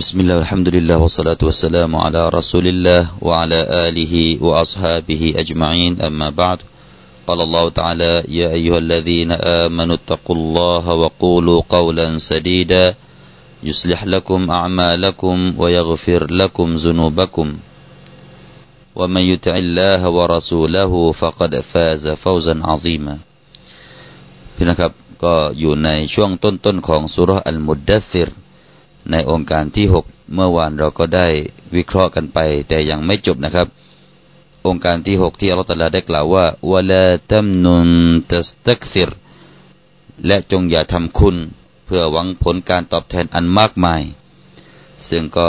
بسم الله الحمد لله والصلاة والسلام على رسول الله وعلى آله وأصحابه أجمعين أما بعد قال الله تعالى يا أيها الذين آمنوا اتقوا الله وقولوا قولا سديدا يصلح لكم أعمالكم ويغفر لكم ذنوبكم ومن يطع الله ورسوله فقد فاز فوزا عظيما พี่นะครับก็อยู่ในช่วงต้นๆของสุรอัลมุดดัสซิร ในองค์การที่หกเมื่อวานเราก็ได้วิเคราะห์กันไป แต่ยังไม่จบนะครับ องค์การที่หกที่อัลลอฮฺตลาได้กล่าวว่าวลาตัมนุนตัสตักซิรและจงอย่าทำคุณ เพื่อหวังผลการตอบแทนอันมากมาย ซึ่งก็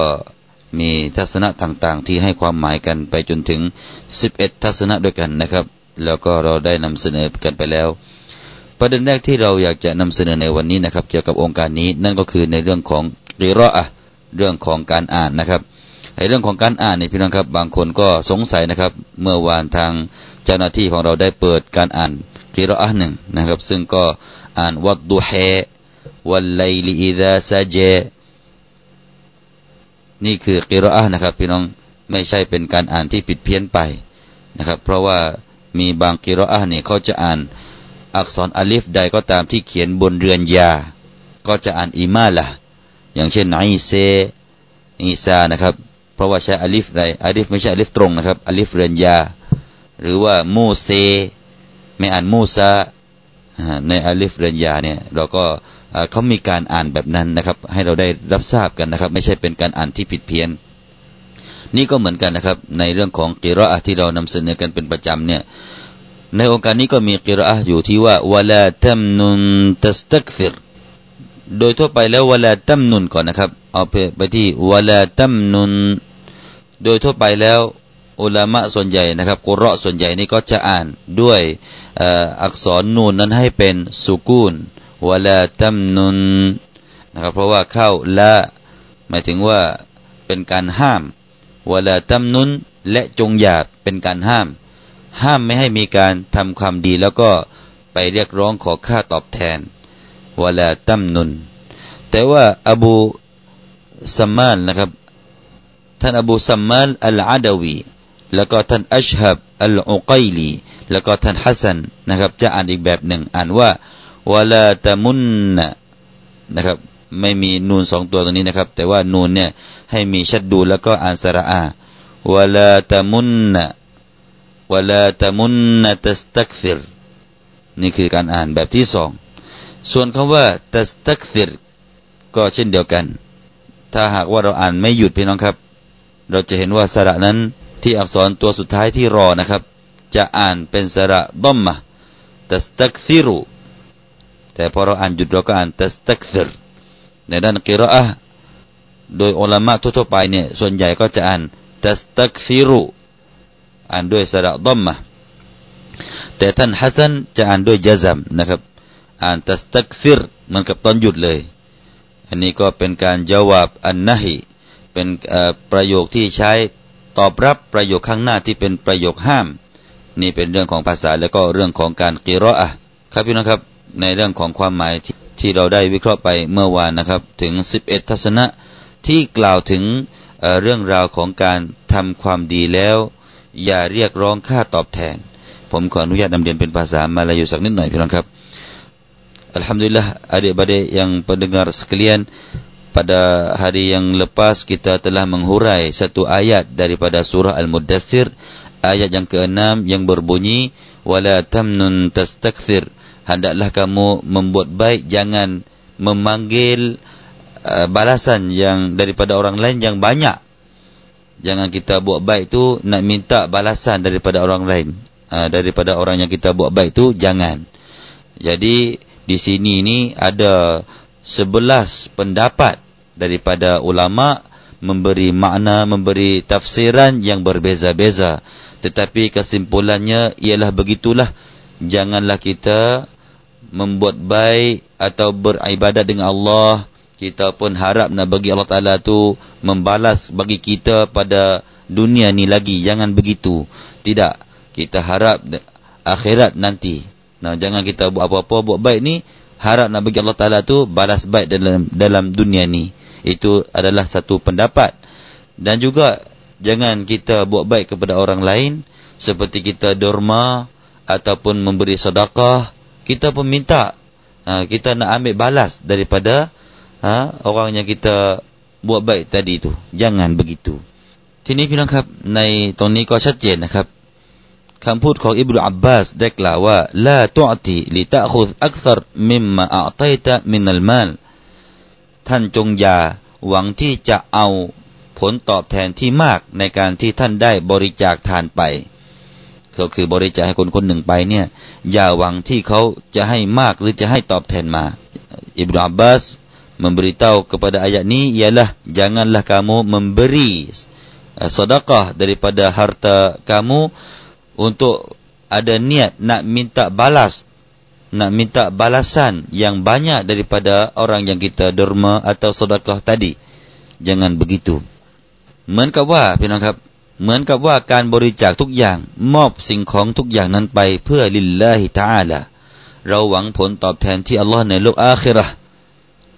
มีทัศนะต่างๆ ที่ให้ความหมายกันไปจนถึงสิบเอ็ดทัศนะด้วยกันนะครับ แล้วก็เราได้นำเสนอกันไปแล้ว ประเด็นแรกที่เราอยากจะนำเสนอในวันนี้นะครับ เกี่ยวกับองค์การนี้นั่นก็คือในเรื่องของ กีรออะเรื่องของการอ่านนะครับในเรื่องของการอ่านนี่พี่น้องครับ บางคนก็สงสัยนะครับ เมื่อวานทางเจ้าหน้าที่ของเราได้เปิดการอ่านกีรออะหนึ่งนะครับ ซึ่งก็อ่านวัดดูเฮวัลไลลีอิดาซาเจนี่คือกีรออะนะครับ พี่น้องไม่ใช่เป็นการอ่านที่ผิดเพี้ยนไปนะครับ เพราะว่ามีบางกีรออะเนี่ยเขาจะอ่านอักษรอลิฟใดก็ตามที่เขียนบนเรือนยา ก็จะอ่านอิมาละ อย่างเช่นไอเซอีซานะครับ เพราะว่าใช้อลิฟไรอลิฟไม่ใช่อลิฟตรงนะครับอลิฟเรือนยา หรือว่ามูเซ ไม่อ่านมูซาในอลิฟเรือนยาเนี่ย เราก็เขามีการอ่านแบบนั้นนะครับ ให้เราได้รับทราบกันนะครับ ไม่ใช่เป็นการอ่านที่ผิดเพี้ยน นี่ก็เหมือนกันนะครับ ในเรื่องของกิรออะที่เรานำเสนอกันเป็นประจำเนี่ย ในองค์การนี้ก็มีกิรออะอยู่ที่ว่าวลาตัมนุนตัสตักฟิร โดยทั่วไปแล้ววลาตัมนุนก่อนนะครับ เอาไปไปที่วลาตัมนุน โดยทั่วไปแล้วอุลามะส่วนใหญ่นะครับกุรอส่วนใหญ่นี่ก็จะอ่านด้วยอักษรนูนนั้นให้เป็นสุกูนวลาตัมนุนนะครับเพราะว่าเข้าละหมายถึงว่าเป็นการห้ามولا تمننและจงหยาบเป็นการห้าม ห้ามไม่ให้มีการทำความดีแล้วก็ไปเรียกร้องขอค่าตอบแทน ولا تمنن แต่ว่าอบูซัมมานนะครับ ท่านอบูซัมมานอัลอาดาวี แล้วก็ท่านอัชฮับอัลอุกัยลี แล้วก็ท่านฮัสซันนะครับ จะอ่านอีกแบบหนึ่ง อ่านว่าวลาตมุนนะครับ ไม่มีนูนสองตัวตรงนี้นะครับ แต่ว่านูนเนี่ยให้มีชัดดูแล้วก็อ่านสระอาวลาตมุนวลาตมุนตัสตักฟิรนี่คือการอ่านแบบที่สอง ส่วนคำว่าตัสตักซิรก็เช่นเดียวกัน ถ้าหากว่าเราอ่านไม่หยุดพี่น้องครับ เราจะเห็นว่าสระนั้นที่อักษรตัวสุดท้ายที่รอนะครับ จะอ่านเป็นสระ ضمة تستكثر แต่พอเราอ่านหยุดเราก็อ่าน تستكثر ในด้าน قراءة โดยอุละมาอ์ทั่วไปเนี่ย ส่วนใหญ่ก็จะอ่าน تستكثر อ่านด้วยสระ ضمة แต่ท่านฮัสซันจะอ่านด้วย جزم นะครับ อ่าน تستكثر เหมือนกับตอนหยุดเลย อันนี้ก็เป็นการجواب النهي เป็นประโยคที่ใช้ตอบรับประโยคข้างหน้าที่เป็นประโยคห้าม นี่เป็นเรื่องของภาษาแล้วก็เรื่องของการกีรออะครับพี่น้องครับในเรื่องของความหมายทที่เราได้วิเคราะห์ไปเมื่อวานนะครับ ถึง 11 ทัศนะที่กล่าวถึงเเรื่องราวของการทำความดีแล้ว อย่าเรียกร้องค่าตอบแทน ผมขออนุญาตนำเรียนเป็นภาษามาลายูสักนิดหน่อยพี่น้องครับ Alhamdulillah adik-adik yang pendengar sekalian pada hari yang lepas kita telah menghurai satu ayat daripada surah Al-Muddassir ayat yang keenam yang berbunyi wala tamnun tastakthir. Hendaklah kamu membuat baik jangan memanggil uh, balasan yang daripada orang lain yang banyak. Jangan kita buat baik tu nak minta balasan daripada orang lain. Uh, daripada orang yang kita buat baik tu jangan. Jadi di sini ini ada sebelas pendapat daripada ulama memberi makna, memberi tafsiran yang berbeza-beza. Tetapi kesimpulannya ialah begitulah. Janganlah kita membuat baik atau beribadat dengan Allah. Kita pun harap nak bagi Allah Ta'ala tu membalas bagi kita pada dunia ni lagi. Jangan begitu. Tidak. Kita harap akhirat nanti. Nah, jangan kita buat apa-apa buat baik ni harap nak bagi Allah Taala tu balas baik dalam dalam dunia ni. Itu adalah satu pendapat. Dan juga jangan kita buat baik kepada orang lain seperti kita derma ataupun memberi sedekah, kita pun minta ha, kita nak ambil balas daripada ha, orang yang kita buat baik tadi itu. Jangan begitu. ทีนี้พี่น้องครับในตรงนี้ก็ชัดเจนนะครับ คำพูดของอิบรุอับบาสได้กล่าวว่าลาตุอติลิตะคุอักษรมิมมาอัตัยตะมินัลมาลท่านจงอย่าหวังที่จะเอาผลตอบแทนที่มากในการที่ท่านได้บริจาคทานไป ก็คือบริจาคให้คนคนหนึ่งไปเนี่ย อย่าหวังที่เขาจะให้มากหรือจะให้ตอบแทนมา อิบรุอับบาส memberitahu kepada ayat ni ialah janganlah kamu memberi sedekah daripada harta kamu untuk ada niat nak minta balas nak minta balasan yang banyak daripada orang yang kita derma atau sedekah tadi jangan begitu เหมือนกับว่าพี่น้องครับ เหมือนกับว่าการบริจาคทุกอย่าง มอบสิ่งของทุกอย่างนั้นไปเพื่อลิลลาฮิตาลาเราหวังผลตอบแทนที่อัลลอฮ์ในโลกอาคิราะ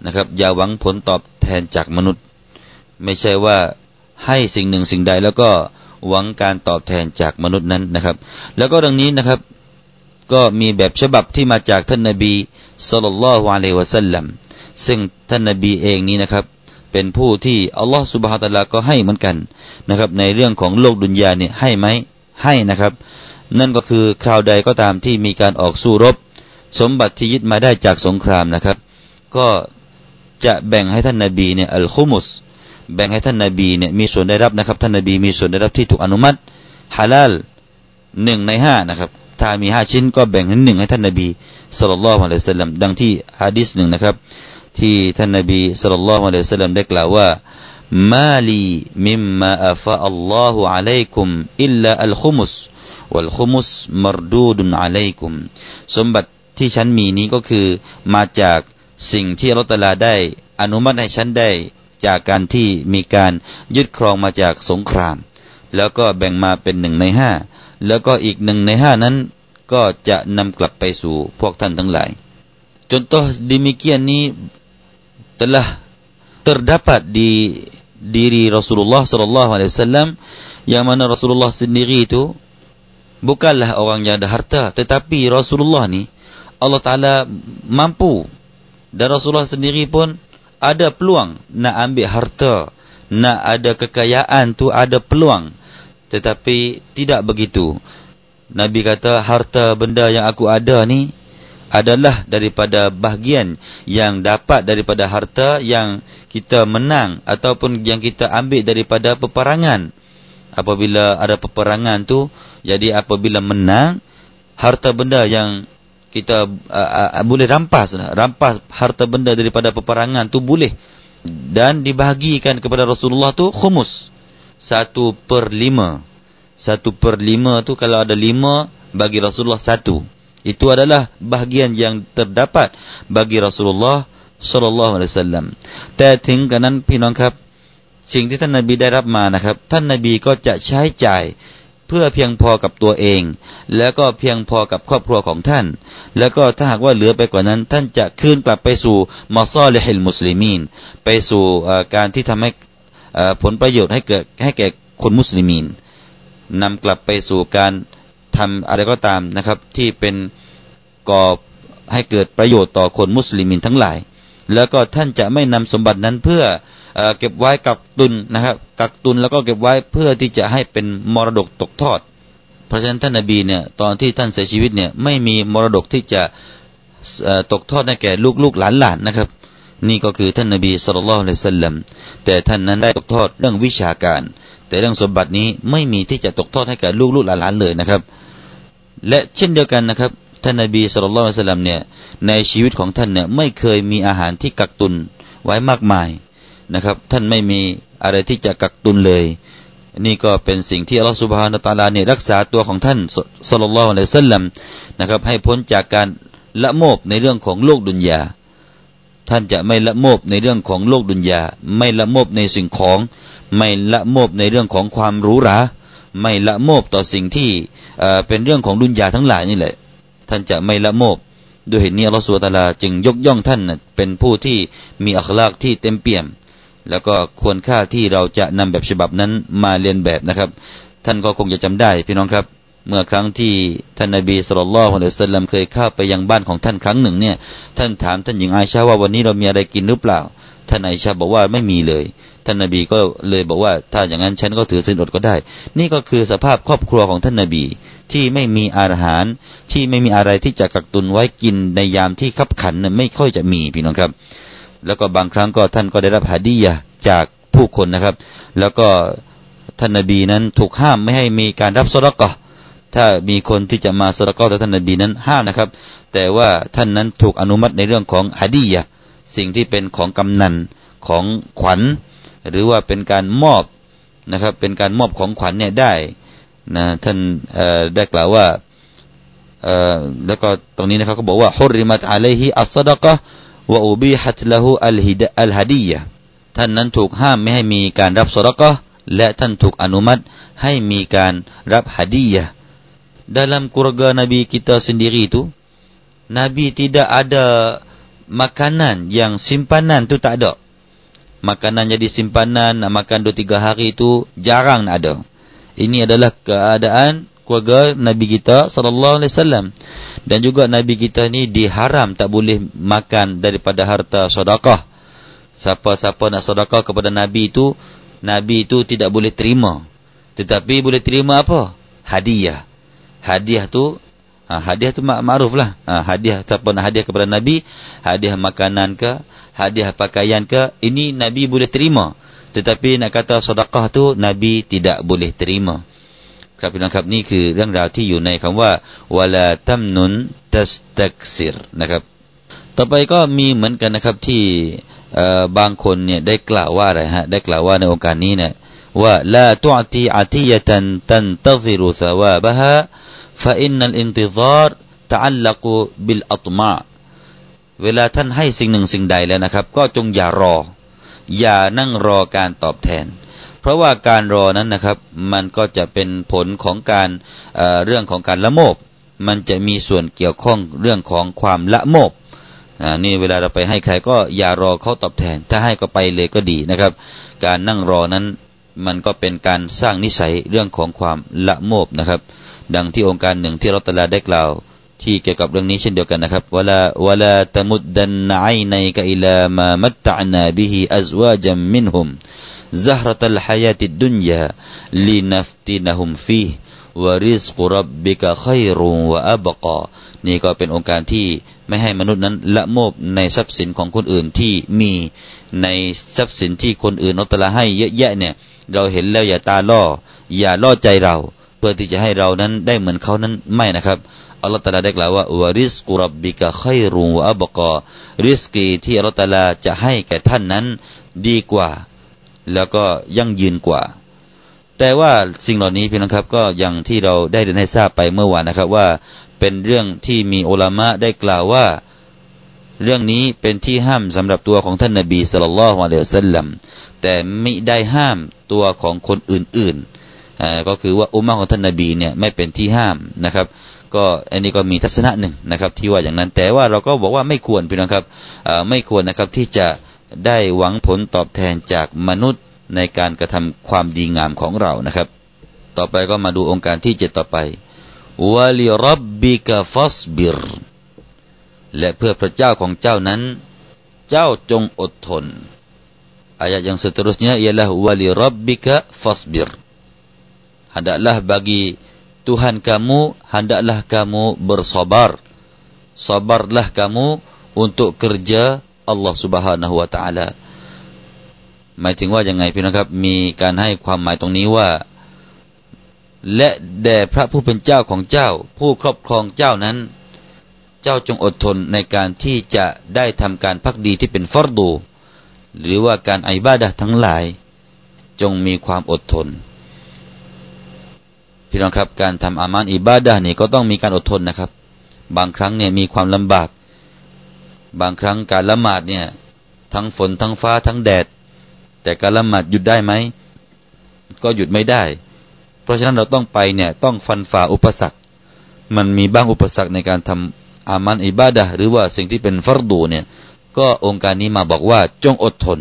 นะครับ อย่าหวังผลตอบแทนจากมนุษย์ ไม่ใช่ว่าให้สิ่งหนึ่งสิ่งใดแล้วก็ หวังการตอบแทนจากมนุษย์นั้นนะครับ แล้วก็ดังนี้นะครับ ก็มีแบบฉบับที่มาจากท่านนบีสุลต่านละฮ์วะเลวะสัลลัมซึ่งท่านนบีเองนี้นะครับ เป็นผู้ที่อัลลอฮ์สุบฮาตะลาก็ให้เหมือนกันนะครับ ในเรื่องของโลกดุนยาเนี่ยให้ไหมให้นะครับ นั่นก็คือคราวใดก็ตามที่มีการออกสู้รบ สมบัติที่ยึดมาได้จากสงครามนะครับ ก็จะแบ่งให้ท่านนาบีเนี่ยอัลคุมุส แบ่งให้ท่านนาบีเนี่ยมีส่วนได้รับนะครับ ท่านนาบีมีส่วนได้รับที่ถูกอนุมัติฮาลาลหนึ่งในห้านะครับ ถ้ามีห้าชิ้นก็แบ่งให้หนึ่งให้ท่านนาบีสุลต่านละฮ์อะลัยฮิสสลัมดังที่ฮะดิษหนึ่งนะครับ ที่ท่านนาบีสุลต่านละฮ์อะลัยฮิสสลัมได้กล่าวว่ามาลีมิมมาอัฟะอัลลอฮุอะลัยกุมอิลลาอัลคุมุสวัลคุมุสมรดูดุนอะลัยกุมสมบัติที่ฉันมีนี้ก็คือมาจากสิ่งที่อัลลอฮฺตลาได้อนุมัติให้ฉันได้ จากการที่มีการยึดครองมาจากสงคราม แล้วก็แบ่งมาเป็นหนึ่งในห้าแล้วก็อีกหนึ่งในห้านั้น ก็จะนำกลับไปสู่พวกท่านทั้งหลาย contoh demikian ni telah terdapat di diri Rasulullah sallallahu alaihi wasallam yang mana Rasulullah sendiri itu bukanlah orang yang ada harta tetapi Rasulullah ni Allah Taala mampu dan Rasulullah sendiri pun ada peluang nak ambil harta, nak ada kekayaan tu ada peluang. Tetapi tidak begitu. Nabi kata harta benda yang aku ada ni adalah daripada bahagian yang dapat daripada harta yang kita menang ataupun yang kita ambil daripada peperangan. Apabila ada peperangan tu, jadi apabila menang, harta benda yang kita uh, uh, boleh rampas rampas harta benda daripada peperangan tu boleh dan dibahagikan kepada Rasulullah tu khumus satu per lima satu per lima tu kalau ada lima bagi Rasulullah satu itu adalah bahagian yang terdapat bagi Rasulullah sallallahu alaihi wasallam แต่ถึงกระนั้นพี่น้องครับสิ่งที่ท่านนบีได้รับมานะครับท่านนบีก็จะใช้จ่ายเ พื่อเพียงพอกับตัวเอง แล้วก็เพียงพอกับครอบครัวของท่าน แล้วก็ถ้าหากว่าเหลือไปกว่านั้น ท่านจะคืนกลับไปสู่มอซอลฮิลมุสลิมีนไปสู่การที่ทำให้ผลประโยชน์ให้เกิดให้แก่คนมุสลิมีนนำกลับไปสู่การทำอะไรก็ตามนะครับ ที่เป็นก่อให้เกิดประโยชน์ต่อคนมุสลิมินทั้งหลาย แล้วก็ท่านจะไม่นำสมบัตินั้นเพื่อ เก็บไว้กักตุนนะครับกักตุนแล้วก็เก็บไว้เพื่อที่จะให้เป็นมรดกตกทอด เพราะฉะนั้นท่านนบีเนี่ยตอนที่ท่านเสียชีวิตเนี่ยไม่มีมรดกที่จะตกทอดให้แก่ลูกลูกหลานหลานนะครับ นี่ก็คือท่านนบีสุลต่านละสัลลัมแต่ท่านนั้นได้ตกทอดเรื่องวิชาการ แต่เรื่องสมบัตินี้ไม่มีที่จะตกทอดให้แก่ลูกลูกหลานหลานเลยนะครับ และเช่นเดียวกันนะครับท่านนบีสุลต่านละสัลลัมเนี่ยในชีวิตของท่านเนี่ยไม่เคยมีอาหารที่กักตุนไว้มากมาย นะครับ ท่านไม่มีอะไรที่จะกักตุนเลย นี่ก็เป็นสิ่งที่อัลลอฮฺสุบฮานาตาลาเนี่ยรักษาตัวของท่านสุลลัลลอฮุอะลัยสัลลัมนะครับ ให้พ้นจากการละโมบในเรื่องของโลกดุนยา ท่านจะไม่ละโมบในเรื่องของโลกดุนยา ไม่ละโมบในสิ่งของ ไม่ละโมบในเรื่องของความรู้ราไม่ละโมบต่อสิ่งที่เป็นเรื่องของดุนยาทั้งหลายนี่แหละ ท่านจะไม่ละโมบด้วยเหตุนี้อัลลอฮฺสุบฮานาตาลาจึงยกย่องท่านเป็นผู้ที่มีอัคลากที่เต็มเปี่ยม แล้วก็ควรค่าที่เราจะนำแบบฉบับนั้นมาเรียนแบบนะครับ ท่านก็คงจะจำได้ พี่น้องครับ เมื่อครั้งที่ท่านนบีสุลต่านละฮ์อัสลัมเคยเข้าไปยังบ้านของท่านครั้งหนึ่งเนี่ย ท่านถามท่านหญิงไอชาว่าวันนี้เรามีอะไรกินหรือเปล่า ท่านไอชาบอกว่าไม่มีเลย ท่านนบีก็เลยบอกว่า ถ้าอย่างนั้นฉันก็ถือศีลอดก็ได้ นี่ก็คือสภาพครอบครัวของท่านนบี ที่ไม่มีอาหาร ที่ไม่มีอะไรที่จะกักตุนไว้กินในยามที่ขับขันไม่ค่อยจะมีพี่น้องครับ แล้วก็บางครั้งก็ท่านก็ได้รับฮาดียะจากผู้คนนะครับ แล้วก็ท่านนบีนั้นถูกห้ามไม่ให้มีการรับสรกะถ้ามีคนที่จะมาสรกะต่อท่านนบีนั้นห้ามนะครับ แต่ว่าท่านนั้นถูกอนุมัติในเรื่องของฮาดียะสิ่งที่เป็นของกำนันของขวัญ หรือว่าเป็นการมอบนะครับ เป็นการมอบของขวัญเนี่ยได้นะท่านได้กล่าวว่าแล้วก็ตรงนี้นะครับเขาบอกว่าฮุริมัตอะลัยฮิอัสซดกะ วะอุบิฮัตละหูอัลฮิดอัลฮดียะท่านนั้นถูกห้ามไม่ให้มีการรับสรกะและท่านถูกอนุมัติให้มีการรับฮดียะ dalam keluarga Nabi kita sendiri itu Nabi tidak ada makanan yang simpanan tu tak ada makanan jadi simpanan nak makan 2 3 hari itu jarang nak ada ini adalah keadaan keluarga Nabi kita sallallahu alaihi wasallam. Dan juga Nabi kita ni diharam tak boleh makan daripada harta sedekah. Siapa-siapa nak sedekah kepada Nabi itu Nabi itu tidak boleh terima. Tetapi boleh terima apa? Hadiah. Hadiah tu ha, hadiah tu makruf lah. Ha, hadiah siapa nak hadiah kepada Nabi? Hadiah makanan ke? Hadiah pakaian ke? Ini Nabi boleh terima. Tetapi nak kata sedekah tu Nabi tidak boleh terima ครับพี่น้องครับนี่คือเรื่องราวที่อยู่ในคำว่าวลาตัมนุนตัสตักซิรนะครับ ต่อไปก็มีเหมือนกันนะครับที่บางคนเนี่ยได้กล่าวว่าอะไรฮะได้กล่าวว่าในโอการนี้เนี่ยว่าลาตุอตีอาติยะตันตันตฟิรุสวาบะฮะฟาอินนัลอินติซาร์ตะอัลลักุบิลอัตมาเวลาท่านให้สิ่งหนึ่งสิ่งใดแล้วนะครับ ก็จงอย่ารอ อย่านั่งรอการตอบแทน เพราะว่าการรอนั้นนะครับ มันก็จะเป็นผลของการเเรื่องของการละโมบ มันจะมีส่วนเกี่ยวข้องเรื่องของความละโมบนี่เวลาเราไปให้ใครก็อย่ารอเขาตอบแทน ถ้าให้ก็ไปเลยก็ดีนะครับ การนั่งรอนั้นมันก็เป็นการสร้างนิสัยเรื่องของความละโมบนะครับ ดังที่องค์การหนึ่งที่เราตลาได้กล่าว ที่เกี่ยวกับเรื่องนี้เช่นเดียวกันนะครับวลาวลาตมุดดันไอในกอิลามามัตตะนาบิฮิอัซวาจัมมินฮุม zahratal hayatid dunya linaftinahum fih วริสกุรบบิกะไครุงวะอับกอนี่ก็เป็นองค์การที่ไม่ให้มนุษย์นั้นละโมบในทรัพย์สินของคนอื่นที่มีในทรัพย์สินที่คนอื่นนตละให้เยอะแยะเนี่ย เราเห็นแล้วอย่าตาล่อ อย่าล่อใจเรา เพื่อที่จะให้เรานั้นได้เหมือนเขานั้นไม่นะครับอัลลอฮฺตาลาได้กล่าวว่าวริสกุรบบิกะไครุงวะอับกอริสกีที่อัลลอฮฺตาลาจะให้แก่ท่านนั้นดีกว่า แล้วก็ยั่งยืนกว่า แต่ว่าสิ่งเหล่านี้พี่น้องครับก็อย่างที่เราได้เรียนให้ทราบไปเมื่อวานนะครับว่าเป็นเรื่องที่มีอุลามะได้กล่าวว่า เรื่องนี้เป็นที่ห้ามสำหรับตัวของท่านนาบีสุลต่านละฮ์อะลัยฮิสลลัมแต่ไม่ได้ห้ามตัวของคนอื่นๆอ่าก็คือว่าอุมมะของท่านนาบีเนี่ยไม่เป็นที่ห้ามนะครับก็อันนี้ก็มีทัศนะหนึ่งนะครับที่ว่าอย่างนั้นแต่ว่าเราก็บอกว่าไม่ควรพี่น้องครับไม่ควรนะครับที่จะ ได้หวังผลตอบแทนจากมนุษย์ในการกระทำความดีงามของเรานะครับ ต่อไปก็มาดูองค์การที่เจ็ดต่อไปวาลิรับบิกาฟัสบิรและเพื่อพระเจ้าของเจ้านั้น เจ้าจงอดทนอายะ yang seterusnya ialah wali rabbika fasbir hendaklah bagi Tuhan kamu hendaklah kamu bersabar sabarlah kamu untuk kerja Allah Subhanahu wa taala หมายถึงว่ายังไงพี่นะครับ มีการให้ความหมายตรงนี้ว่า และแด่พระผู้เป็นเจ้าของเจ้า ผู้ครอบครองเจ้านั้น เจ้าจงอดทนในการที่จะได้ทำการพักดีที่เป็นฟอร์ดู หรือว่าการไอบาดะทั้งหลาย จงมีความอดทนพี่น้องครับการทำอามานอิบาดะนี่ก็ต้องมีการอดทนนะครับ บางครั้งเนี่ยมีความลำบาก บางครั้งการละหมาดเนี่ย ทั้งฝนทั้งฟ้าทั้งแดด แต่การละหมาดหยุดได้ไหม ก็หยุดไม่ได้ เพราะฉะนั้นเราต้องไปเนี่ย ต้องฟันฝ่าอุปสรรค มันมีบ้างอุปสรรคในการทำอามันอิบาดะหรือว่าสิ่งที่เป็นฟรดูเนี่ย ก็องค์การนี้มาบอกว่า จงอดทน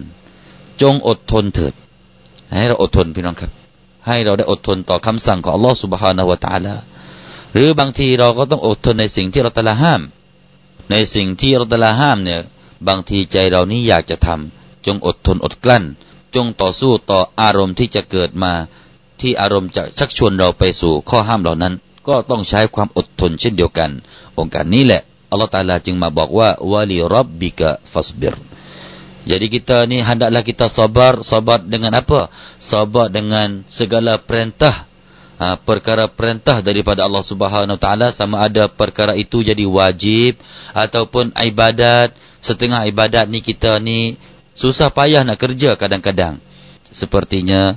จงอดทนเถิด ให้เราอดทนพี่น้องครับ ให้เราได้อดทนต่อคำสั่งของอัลลอฮฺสุบฮานาวะตาลาหรือบางทีเราก็ต้องอดทนในสิ่งที่เราตะละห้าม ในสิ่งที่เราตละห้ามเนี่ย บางทีใจเรานี้อยากจะทำจงอดทนอดกลั้น จงต่อสู้ต่ออารมณ์ที่จะเกิดมา ที่อารมณ์จะชักชวนเราไปสู่ข้อห้ามเหล่านั้น ก็ต้องใช้ความอดทนเช่นเดียวกัน องค์การนี้แหละอัลลอฮฺตาลาจึงมาบอกว่าวาลีรับบิกะฟัสบิร jadi kita ni hendaklah kita sabar, sabar dengan apa? Sabar dengan segala perintah ha, perkara perintah daripada Allah Subhanahu taala sama ada perkara itu jadi wajib ataupun ibadat. Setengah ibadat ni kita ni susah payah nak kerja kadang-kadang. Sepertinya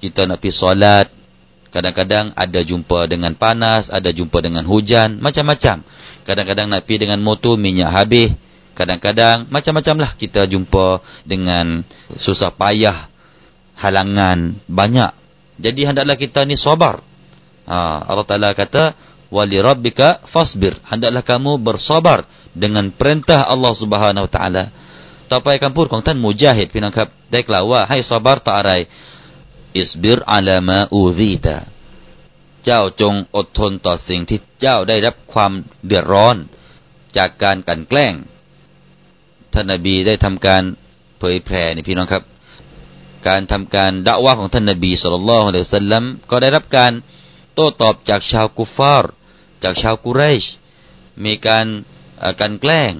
kita nak pergi solat, kadang-kadang ada jumpa dengan panas, ada jumpa dengan hujan, macam-macam. Kadang-kadang nak pergi dengan motor minyak habis, Kadang-kadang macam-macam lah kita jumpa dengan susah payah, halangan banyak. Jadi hendaklah kita ni sabar. Ha, Allah Ta'ala kata, Wali Rabbika fasbir. Hendaklah kamu bersabar dengan perintah Allah Subhanahu Wa Ta'ala. ต่อไปคำพูดของท่านมุจาฮิดพี่น้องครับได้กล่าวว่าให้ซาบาร์ต่ออะไรอิสบิรอาลามาอูซีตาเจ้าจงอดทนต่อสิ่งที่เจ้าได้รับความเดือดร้อน จากการกันแกล้ง ท่านนบีได้ทำการเผยแผ่นี่พี่น้องครับ การทำการด่าวะของท่านนบีสุลต่านละฮ์อัลสัลลัมก็ได้รับการโต้ตอบจากชาวกุฟาร์จากชาวกุเรช มีการการแกล้ง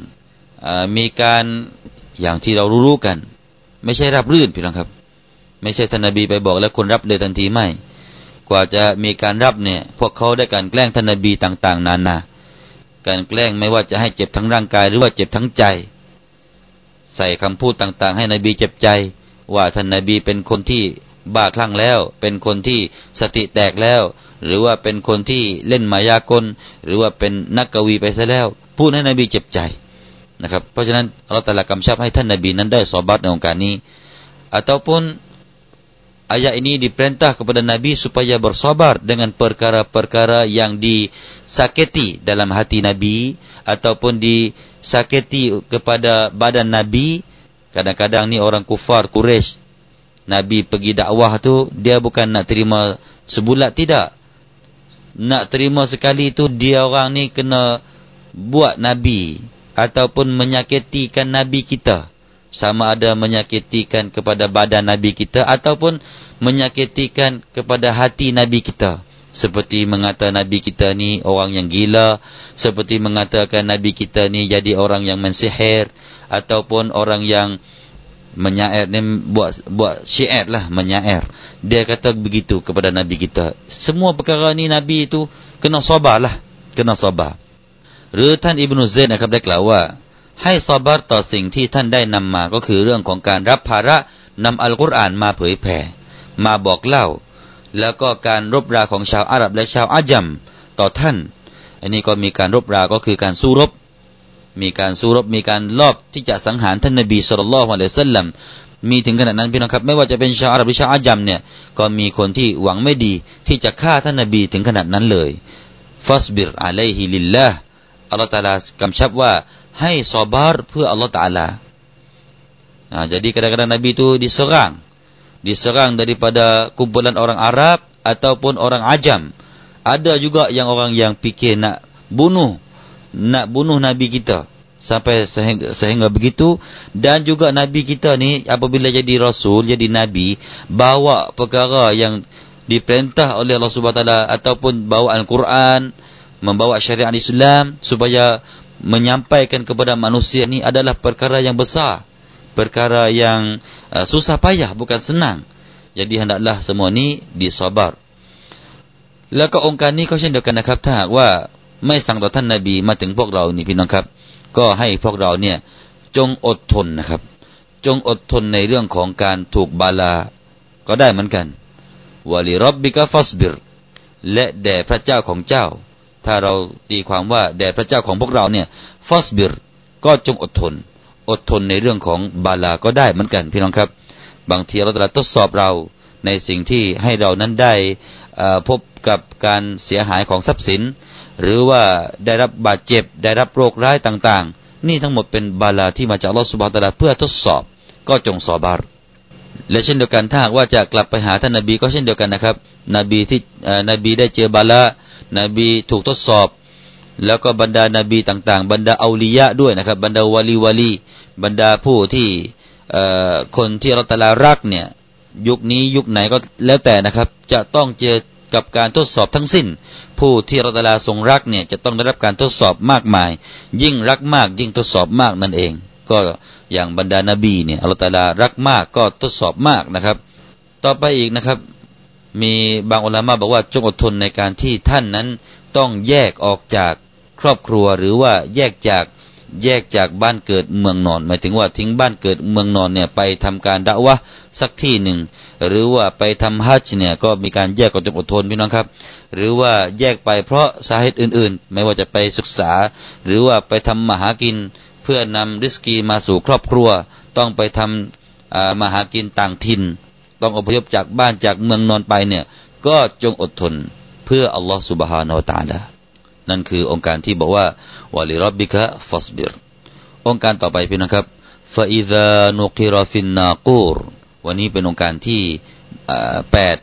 มีการอย่างที่เรารู้กัน ไม่ใช่รับรื่นพี่น้องครับ ไม่ใช่ท่านนบีไปบอกแล้วคนรับเลยทันทีไม่กว่าจะมีการรับเนี่ย พวกเขาได้การแกล้งท่านนบีต่าง ๆ นานา การแกล้งไม่ว่าจะให้เจ็บทั้งร่างกายหรือว่าเจ็บทั้งใจ ใส่คำพูดต่าง ๆ ให้นบีเจ็บใจ ว่าท่านนบีเป็นคนที่บ้าคลั่งแล้ว เป็นคนที่สติแตกแล้ว หรือว่าเป็นคนที่เล่นมายากล หรือว่าเป็นนักกวีไปซะแล้วพูดให้นบีเจ็บใจนะครับ เพราะฉะนั้นเราแต่ละกำชับให้ท่านนบีนั้นได้สอบัตในองค์การนี้ ataupun ayat ini diperintah kepada Nabi supaya bersabar dengan perkara-perkara yang disakiti dalam hati Nabi ataupun disakiti kepada badan Nabi kadang-kadang ni orang kufar Quraisy Nabi pergi dakwah tu dia bukan nak terima sebulat tidak. Nak terima sekali tu dia orang ni kena buat Nabi ataupun menyakitikan Nabi kita. Sama ada menyakitikan kepada badan Nabi kita ataupun menyakitikan kepada hati Nabi kita. Seperti mengata nabi kita ni orang yang gila seperti mengatakan nabi kita ni jadi orang yang mensihir ataupun orang yang menyair ni buat buat syair lah menyair dia kata begitu kepada nabi kita semua perkara ni nabi itu kena sabarlah kena sabar หรือท่านอิบนุเซนนะครับได้กล่าวว่า ให้ซาบาร์ต่อสิ่งที่ท่านได้นำมาก็คือเรื่องของการรับภาระนำอัลกุรอานมาเผยแผ่ มาบอกเล่า แล้วก็การรบราของชาวอาหรับและชาวอาจัมต่อท่าน อันนี้ก็มีการรบราก็คือการสู้รบ มีการสู้รบมีการลอบที่จะสังหารท่านนบีสุลต่านละฮ์อะลัยซัลลัมมีถึงขนาดนั้นพี่น้องครับ ไม่ว่าจะเป็นชาวอาหรับหรือชาวอาจัมเนี่ยก็มีคนที่หวังไม่ดีที่จะฆ่าท่านนบีถึงขนาดนั้นเลยฟัสบิรอะลัยฮิลิลลาห์อัลลอฮฺตาลากำชับว่าให้ซอบาร์เพื่ออัลลอฮฺตาลา Nah, jadi kadang-kadang Nabi itu diserang diserang daripada kumpulan orang Arab ataupun orang Ajam. Ada juga yang orang yang fikir nak bunuh nak bunuh Nabi kita. Sampai sehingga, sehingga begitu. Dan juga Nabi kita ni apabila jadi Rasul jadi Nabi bawa perkara yang diperintah oleh Allah Subhanahu Taala ataupun bawa Al Quran membawa syariat Islam supaya menyampaikan kepada manusia ni adalah perkara yang besar. Perkara yang uh, susah payah bukan senang. Jadi hendaklah semua ni disabar. Laka ongkani kau sendok kena kaptak wa ไม่สั่งต่อท่านนาบีมาถึงพวกเรานี่พี่น้องครับ ก็ให้พวกเราเนี่ยจงอดทนนะครับ จงอดทนในเรื่องของการถูกบาลา ก็ได้เหมือนกันวะลิรับบิกะฟัสบิรและแด่พระเจ้าของเจ้า ถ้าเราตีความว่าแด่พระเจ้าของพวกเราเนี่ยฟัสบิรก็จงอดทน อดทนในเรื่องของบาลาก็ได้เหมือนกัน พี่น้องครับ บางทีเราจะทดสอบเราในสิ่งที่ให้เรานั้นได้พบกับการเสียหายของทรัพย์สิน หรือว่าได้รับบาดเจ็บ ได้รับโรคร้ายต่างๆ นี่ทั้งหมดเป็นบาลาที่มาจากลอสุบฮฺตะลาเพื่อทดสอบ ก็จงสอบารและเช่นเดียวกันถ้าหากว่าจะกลับไปหาท่านนบีก็เช่นเดียวกันนะครับ นบีที่นบีได้เจอบาละนบีถูกทดสอบ แล้วก็บรรดานาบีต่างๆ บรรดาอาลียะด้วยนะครับ บรรดาวาลีวาลีบรรดาผู้ที่คนที่เราตลารักเนี่ยยุคนี้ยุคไหนก็แล้วแต่นะครับ จะต้องเจอ กับการทดสอบทั้งสิ้น ผู้ที่ราตลาทรงรักเนี่ยจะต้องได้รับการทดสอบมากมาย ยิ่งรักมาก ยิ่งทดสอบมากนั่นเอง ก็อย่างบรรดานาบีเนี่ยอัลตาลารักมากก็ทดสอบมากนะครับ ต่อไปอีกนะครับ มีบางอุลามะบอกว่าจงอดทนในการที่ท่านนั้นต้องแยกออกจากครอบครัวหรือว่าแยกจาก แยกจากบ้านเกิดเมืองนอน หมายถึงว่าทิ้งบ้านเกิดเมืองนอนเนี่ยไปทำการด่าวะสักที่หนึ่ง หรือว่าไปทำฮัจญ์เนี่ยก็มีการแยกกันจงอดทนพี่น้องครับ หรือว่าแยกไปเพราะสาเหตุอื่น ๆ ไม่ว่าจะไปศึกษา หรือว่าไปทำมาหากิน เพื่อนำริสกีมาสู่ครอบครัว ต้องไปทำมาหากินต่างถิ่น ต้องอพยพจากบ้านจากเมืองนอนไปเนี่ยก็จงอดทนเพื่ออัลลอฮฺสุบฮานาอัลตาลา นั่นคือองค์การที่บอกว่าวาลิรับบิกะฟัสบิรองค์การต่อไปพี่นะครับฟาอิซานุกิรฟินนากูรวันนี้เป็นองค์การที่แปด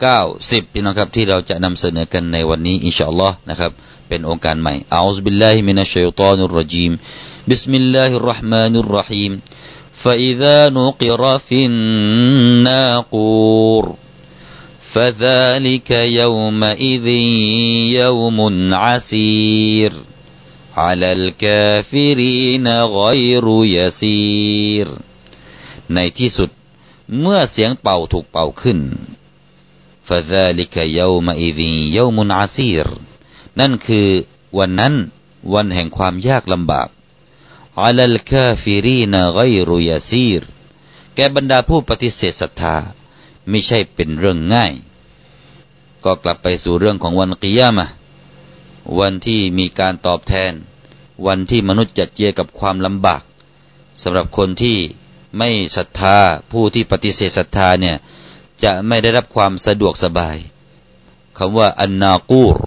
เก้าสิบพี่น้องครับที่เราจะนำเสนอกันในวันนี้อินชาอัลลอฮ์นะครับเป็นองค์การใหม่อัลลอฮฺบิลลาฮิมินัชชัยฏอนุรรจีมบิสมิลลาฮิรราะห์มานุรราะฮีม فإذا نقر في الناقور فذلك يومئذ يوم عسير على الكافرين غير يسير ในที่สุดเมื่อเสียงเป่าถูกเป่าขึ้น فذلك يومئذ يوم عسير นั่นคือวันนั้นวันแห่งความยากลำบาก على الكافرين غير يسير แกบรรดาผู้ปฏิเสธศรัทธา ไม่ใช่เป็นเรื่องง่าย ก็กลับไปสู่เรื่องของวันกิยามะวันที่มีการตอบแทน วันที่มนุษย์จัดเจอกับความลำบากสำหรับคนที่ไม่ศรัทธาผู้ที่ปฏิเสธศรัทธาเนี่ย จะไม่ได้รับความสะดวกสบายคำว่าอันนากูร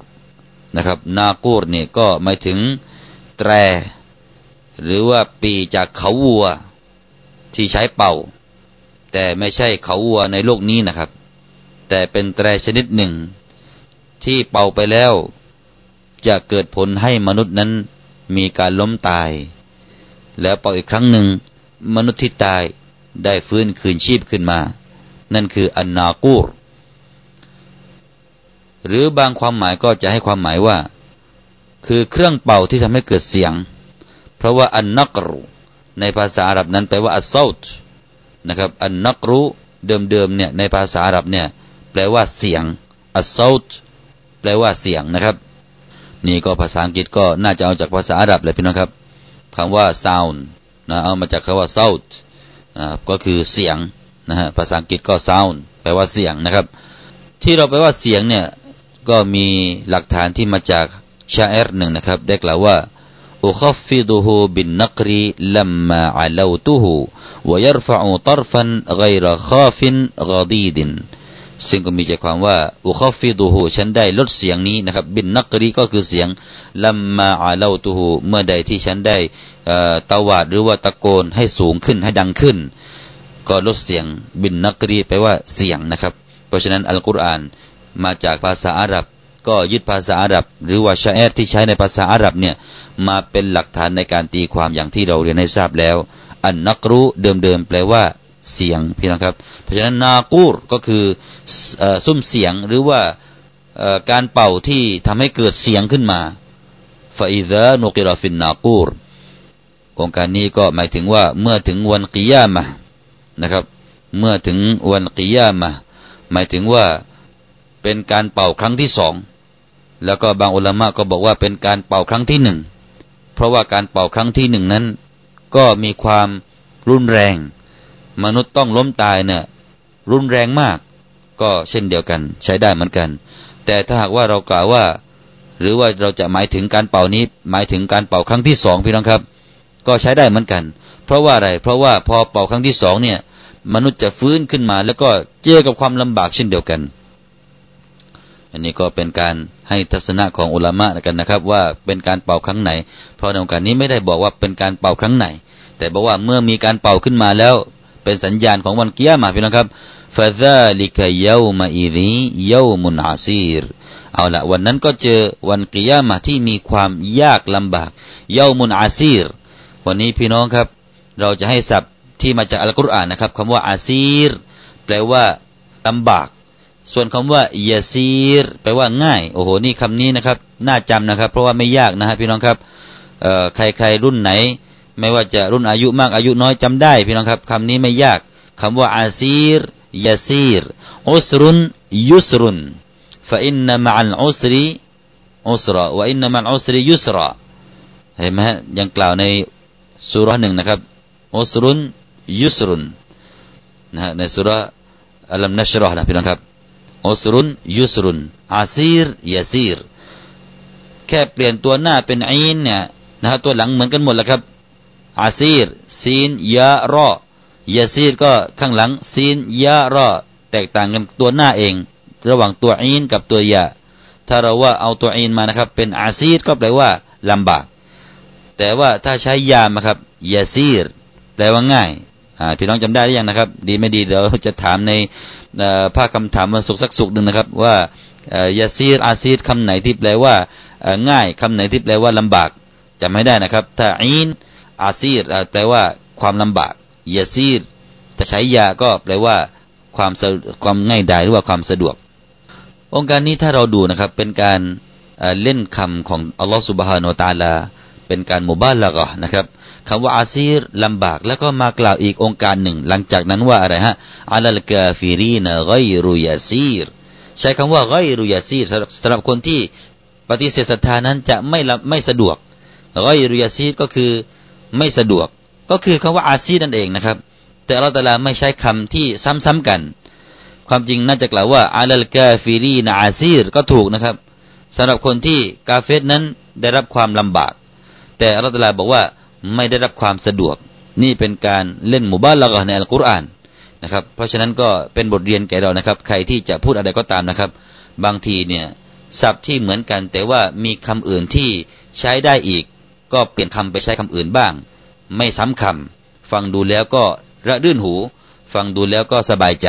นะครับ นากูรเนี่ยก็หมายถึงแตร หรือว่าปีจากเขาวัว ที่ใช้เป่า แต่ไม่ใช่เขาวัวในโลกนี้นะครับ แต่เป็นแตรชนิดหนึ่ง ที่เป่าไปแล้ว จะเกิดผลให้มนุษย์นั้นมีการล้มตาย แล้วเป่าอีกครั้งหนึ่ง มนุษย์ที่ตายได้ฟื้นคืนชีพขึ้นมา นั่นคืออันนากูรหรือบางความหมายก็จะให้ความหมายว่า คือเครื่องเป่าที่ทำให้เกิดเสียง เพราะว่าอันนักรในภาษาอาหรับนั้นแปลว่าอัสซาต นะครับ อันนักรู้เดิมๆเนี่ยในภาษาอาหรับเนี่ยแปลว่าเสียงอัสซาตแปลว่าเสียงนะครับ นี่ก็ภาษาอังกฤษก็น่าจะเอาจากภาษาอาหรับเลยพี่น้องครับคำว่า sound นะเอามาจากคำว่า sound นะก็คือเสียงนะฮะภาษาอังกฤษก็ sound แปลว่าเสียงนะครับ ที่เราแปลว่าเสียงเนี่ยก็มีหลักฐานที่มาจากชาเอร์หนึ่งนะครับ ได้กล่าวว่า أخفضه بالنقر لما علوته ويرفع طرفا غير خاف غضيد ซึ่งก็มีใจความว่าอุคอฟิดูหูฉันได้ลดเสียงนี้นะครับ บินนักรีก็คือเสียงลัมมาอาเลาตูหูเมื่อใดที่ฉันได้ตาวาดหรือว่าตะโกนให้สูงขึ้นให้ดังขึ้น ก็ลดเสียงบินนักรีแปลว่าเสียงนะครับ เพราะฉะนั้นอัลกุรอานมาจากภาษาอาหรับ ก็ยึดภาษาอาหรับ หรือว่าชาแอดที่ใช้ในภาษาอาหรับเนี่ยมาเป็นหลักฐานในการตีความอย่างที่เราเรียนให้ทราบแล้ว อันนักรู้เดิมๆแปลว่าเสียงพี่นะครับ เพราะฉะนั้นนากูรก็คือซุ้มเสียงหรือว่าการเป่าที่ทำให้เกิดเสียงขึ้นมาฟาอิซานุกิราฟินนากูรโครงการนี้ก็หมายถึงว่าเมื่อถึงวันกิยามะนะครับ เมื่อถึงวันกิยามะหมายถึงว่า เป็นการเป่าครั้งที่สองแล้วก็บางอุลามะก็บอกว่าเป็นการเป่าครั้งที่หนึ่งเพราะว่าการเป่าครั้งที่หนึ่งนั้น ก็มีความรุนแรง มนุษย์ต้องล้มตายเนี่ยรุนแรงมาก ก็เช่นเดียวกันใช้ได้เหมือนกัน แต่ถ้าหากว่าเรากล่าวว่า หรือว่าเราจะหมายถึงการเป่านี้ หมายถึงการเป่าครั้งที่สองพี่น้องครับ ก็ใช้ได้เหมือนกัน เพราะว่าอะไร เพราะว่าพอเป่าครั้งที่สองเนี่ย มนุษย์จะฟื้นขึ้นมา แล้วก็เจอกับความลำบากเช่นเดียวกัน อันนี้ก็เป็นการให้ทัศนะของอุลามะกันนะครับ ว่าเป็นการเป่าครั้งไหน เพราะในโอกาสนี้ไม่ได้บอกว่าเป็นการเป่าครั้งไหน แต่บอกว่าเมื่อมีการเป่าขึ้นมาแล้ว เป็นสัญญาณของวันกิยามะพี่น้องครับฟาซาลิกยาวมาอิริยาวมุนอาซีรเอาละวันนั้นก็เจอวันกิยามะที่มีความยากลำบากเยาวมุนอาซีรวันนี้พี่น้องครับ เราจะให้ศัพท์ที่มาจากอัลกุรอานนะครับคำว่าอาซีรแปลว่าลำบาก ส่วนคำว่ายาซีรแปลว่าง่าย โอ้โห นี่คำนี้นะครับ น่าจำนะครับ เพราะว่าไม่ยากนะฮะพี่น้องครับเอ่อใครๆรุ่นไหน ไม่ว่าจะรุ่นอายุมากอายุน้อยจำได้ พี่น้องครับคำนี้ไม่ยากคำว่าอาซีรยาซีรอุสรุนยุสรุนฟาอินนามะอัลอุสรอุสระวะอินนามะอัลอุสรียุสระเห็นไหมฮะยังกล่าวในสุราหนึ่งนะครับอุสรุนยุสรุนนะฮะในสุราอัลลัมนัชรอนะพี่น้องครับ อุสรุนยุสรุนอาซีรยาซีร แค่เปลี่ยนตัวหน้าเป็นอีนเนี่ยนะฮะตัวหลังเหมือนกันหมดแหละครับ อาซีรซีนยารอยาซีรก็ข้างหลังซีนยารอแตกต่างกันตัวหน้าเอง ระหว่างตัวอีนกับตัวยาถ้าเราว่าเอาตัวอีนมานะครับ เป็นอาซีรก็แปลว่าลำบาก แต่ว่าถ้าใช้ยามาครับยาซีรแปลว่าง่าย พี่น้องจำได้หรือยังนะครับ ดีไม่ดีเดี๋ยวจะถามในภาคคำถามวันศุกสักศุกหนึ่งนะครับ ว่ายาซีรอาซีรคำไหนที่แปลว่าง่ายคำไหนที่แปลว่าลำบากจำไม่ได้นะครับ ถ้า عين عسير แปลว่าความลำบากيسير จะใช้ ياء ก็แปลว่าความความง่ายดายหรือว่าความสะดวก โองการนี้ถ้าเราดูนะครับ เป็นการเล่นคำของอัลลอฮฺ سبحانه وتعالى เป็นการ مبالغة นะครับ คำว่า عسير ลำบาก แล้วก็มากล่าวอีกโองการหนึ่ง หลังจากนั้นว่าอะไรฮะ على الكافرين غير يسير ใช้คำว่า غير يسير สำหรับคนที่ปฏิเสธศรัทธานั้นจะไม่ไม่สะดวกไกรุยาซีรก็คือไม่สะดวก ก็คือคำว่าอาซีรนั่นเองนะครับ แต่อัลลอฮฺไม่ใช้คำที่ซ้ำๆกัน ความจริงน่าจะกล่าวว่าอัลลกาฟิรีนอาซีรก็ถูกนะครับสำหรับคนที่กาเฟตนั้นได้รับความลำบาก แต่อัลลอฮฺบอกว่า ไม่ได้รับความสะดวก นี่เป็นการเล่นหมู่บ้านละกในอัลกุรอานนะครับ เพราะฉะนั้นก็เป็นบทเรียนแก่เรานะครับ ใครที่จะพูดอะไรก็ตามนะครับ บางทีเนี่ยศัพท์ที่เหมือนกันแต่ว่ามีคำอื่นที่ใช้ได้อีก ก็เปลี่ยนคำไปใช้คำอื่นบ้าง ไม่ซ้ำคำฟังดูแล้วก็ระรื่นหู ฟังดูแล้วก็สบายใจ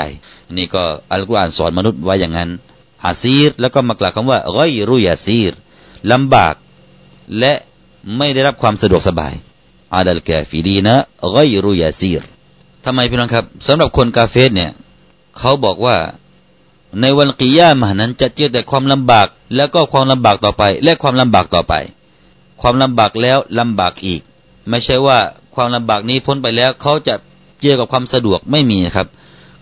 นี่ก็อัลกุรอานสอนมนุษย์ไว้อย่างนั้นอาซีรแล้วก็มากล่าวคำว่าร้อยรุยาซีรลำบาก และไม่ได้รับความสะดวกสบาย อาดัลกาฟิดีนะไกรุยาซีรทำไมพี่น้องครับสำหรับคนกาเฟสเนี่ยเขาบอกว่าในวันกิยามนั้นจะเจอแต่ความลำบาก แล้วก็ความลำบากต่อไป และความลำบากต่อไป ความลำบากแล้วลำบากอีก ไม่ใช่ว่าความลำบากนี้พ้นไปแล้ว เขาจะเจอกับความสะดวกไม่มีครับ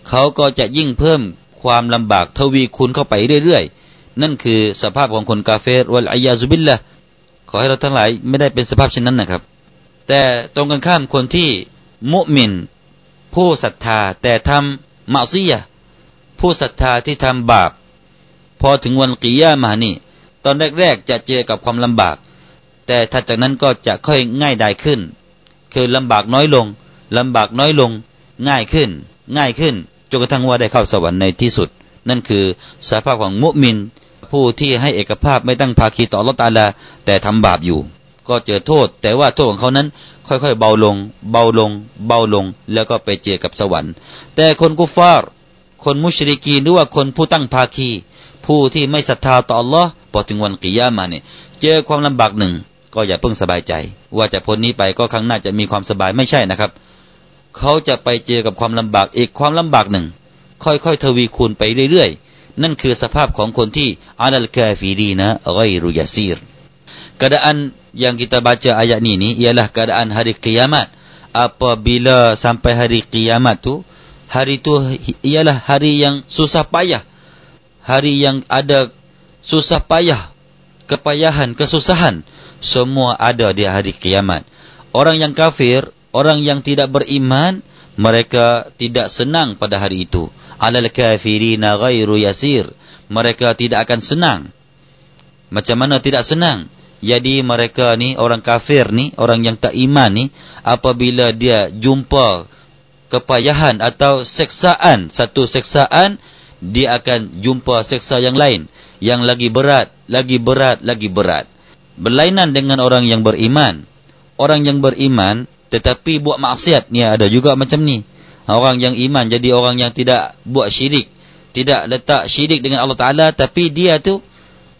เขาก็จะยิ่งเพิ่มความลำบากทวีคูณเข้าไปเรื่อยๆ นั่นคือสภาพของคนกาเฟรวัลอายาซุบิลละขอให้เราทั้งหลายไม่ได้เป็นสภาพเช่นนั้นนะครับ แต่ตรงกันข้ามคนที่มุมิน ผู้ศรัทธา แต่ทำมาซียผู้ศรัทธาที่ทำบาป พอถึงวันกิยามานี่ ตอนแรกๆจะเจอกับความลำบาก แต่ถัดจากนั้นก็จะค่อยง่ายดายขึ้น คือลำบากน้อยลงลำบากน้อยลง ง่ายขึ้น ง่ายขึ้นจนกระทั่งว่าได้เข้าสวรรค์ในที่สุด นั่นคือสภาพของมุมิน ผู้ที่ให้เอกภาพไม่ตั้งภาคีต่อลอตาลา แต่ทำบาปอยู่ ก็เจอโทษ แต่ว่าโทษของเขานั้น ค่อยๆ เบาลง เบาลง เบาลง แล้วก็ไปเจอกับสวรรค์ แต่คนกุฟาร์คนมุชริกีหรือว่าคนผู้ตั้งภาคี ผู้ที่ไม่ศรัทธาต่อ Allah พอถึงวันกิยามาเนี่ย เจอความลำบากหนึ่ง ก็อย่าเพิ่งสบายใจ ว่าจะพ้นนี้ไปก็ครั้งหน้าจะมีความสบายไม่ใช่นะครับ เขาจะไปเจอกับความลำบากอีกความลำบากหนึ่ง ค่อยๆ ทวีคูณไปเรื่อยๆ นั่นคือสภาพของคนที่อาดัลกาฟีดีนะไกรุยาซีร keadaan yang kita baca ayat ni ni ialah keadaan hari kiamat. Apabila sampai hari kiamat tu hari tu ialah hari yang susah payah. Hari yang ada susah payah kepayahan kesusahan semua ada di hari kiamat. Orang yang kafir orang yang tidak beriman mereka tidak senang pada hari itu. Alal kafirina ghairu yasir. Mereka tidak akan senang. Macam mana tidak senang jadi mereka ni orang kafir ni, orang yang tak iman ni, apabila dia jumpa kepayahan atau seksaan, satu seksaan, dia akan jumpa seksa yang lain. Yang lagi berat, lagi berat, lagi berat. Berlainan dengan orang yang beriman. Orang yang beriman tetapi buat maksiat, ni ada juga macam ni. Orang yang iman jadi orang yang tidak buat syirik. Tidak letak syirik dengan Allah Ta'ala. Tapi dia tu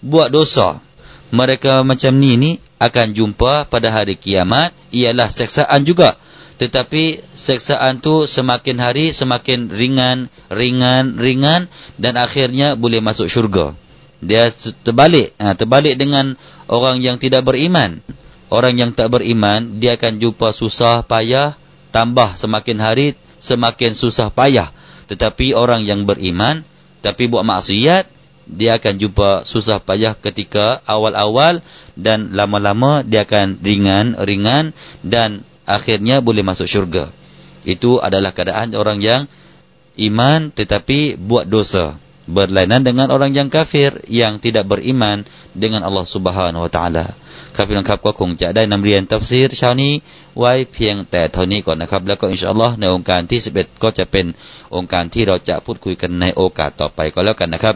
buat dosa. Mereka macam ni ni akan jumpa pada hari kiamat. Ialah seksaan juga. Tetapi seksaan tu semakin hari semakin ringan, ringan, ringan. Dan akhirnya boleh masuk syurga. Dia terbalik. Ha, terbalik dengan orang yang tidak beriman. Orang yang tak beriman, dia akan jumpa susah, payah. Tambah semakin hari semakin susah payah. Tetapi orang yang beriman, tapi buat maksiat, dia akan jumpa susah payah ketika awal-awal dan lama-lama dia akan ringan-ringan dan akhirnya boleh masuk syurga. Itu adalah keadaan orang yang iman tetapi buat dosa. Berlainan dengan orang yang kafir yang tidak beriman dengan Allah Subhanahu Wa Taala. ครับพี่น้องครับก็คงจะได้นำเรียนตัฟซีรเช้านี้ไว้เพียงแต่เท่านี้ก่อนนะครับ แล้วก็อินชาอัลลอฮ์ในองค์การที่11ก็จะเป็นองค์การที่เราจะพูดคุยกันในโอกาสต่อไปก็แล้วกันนะครับ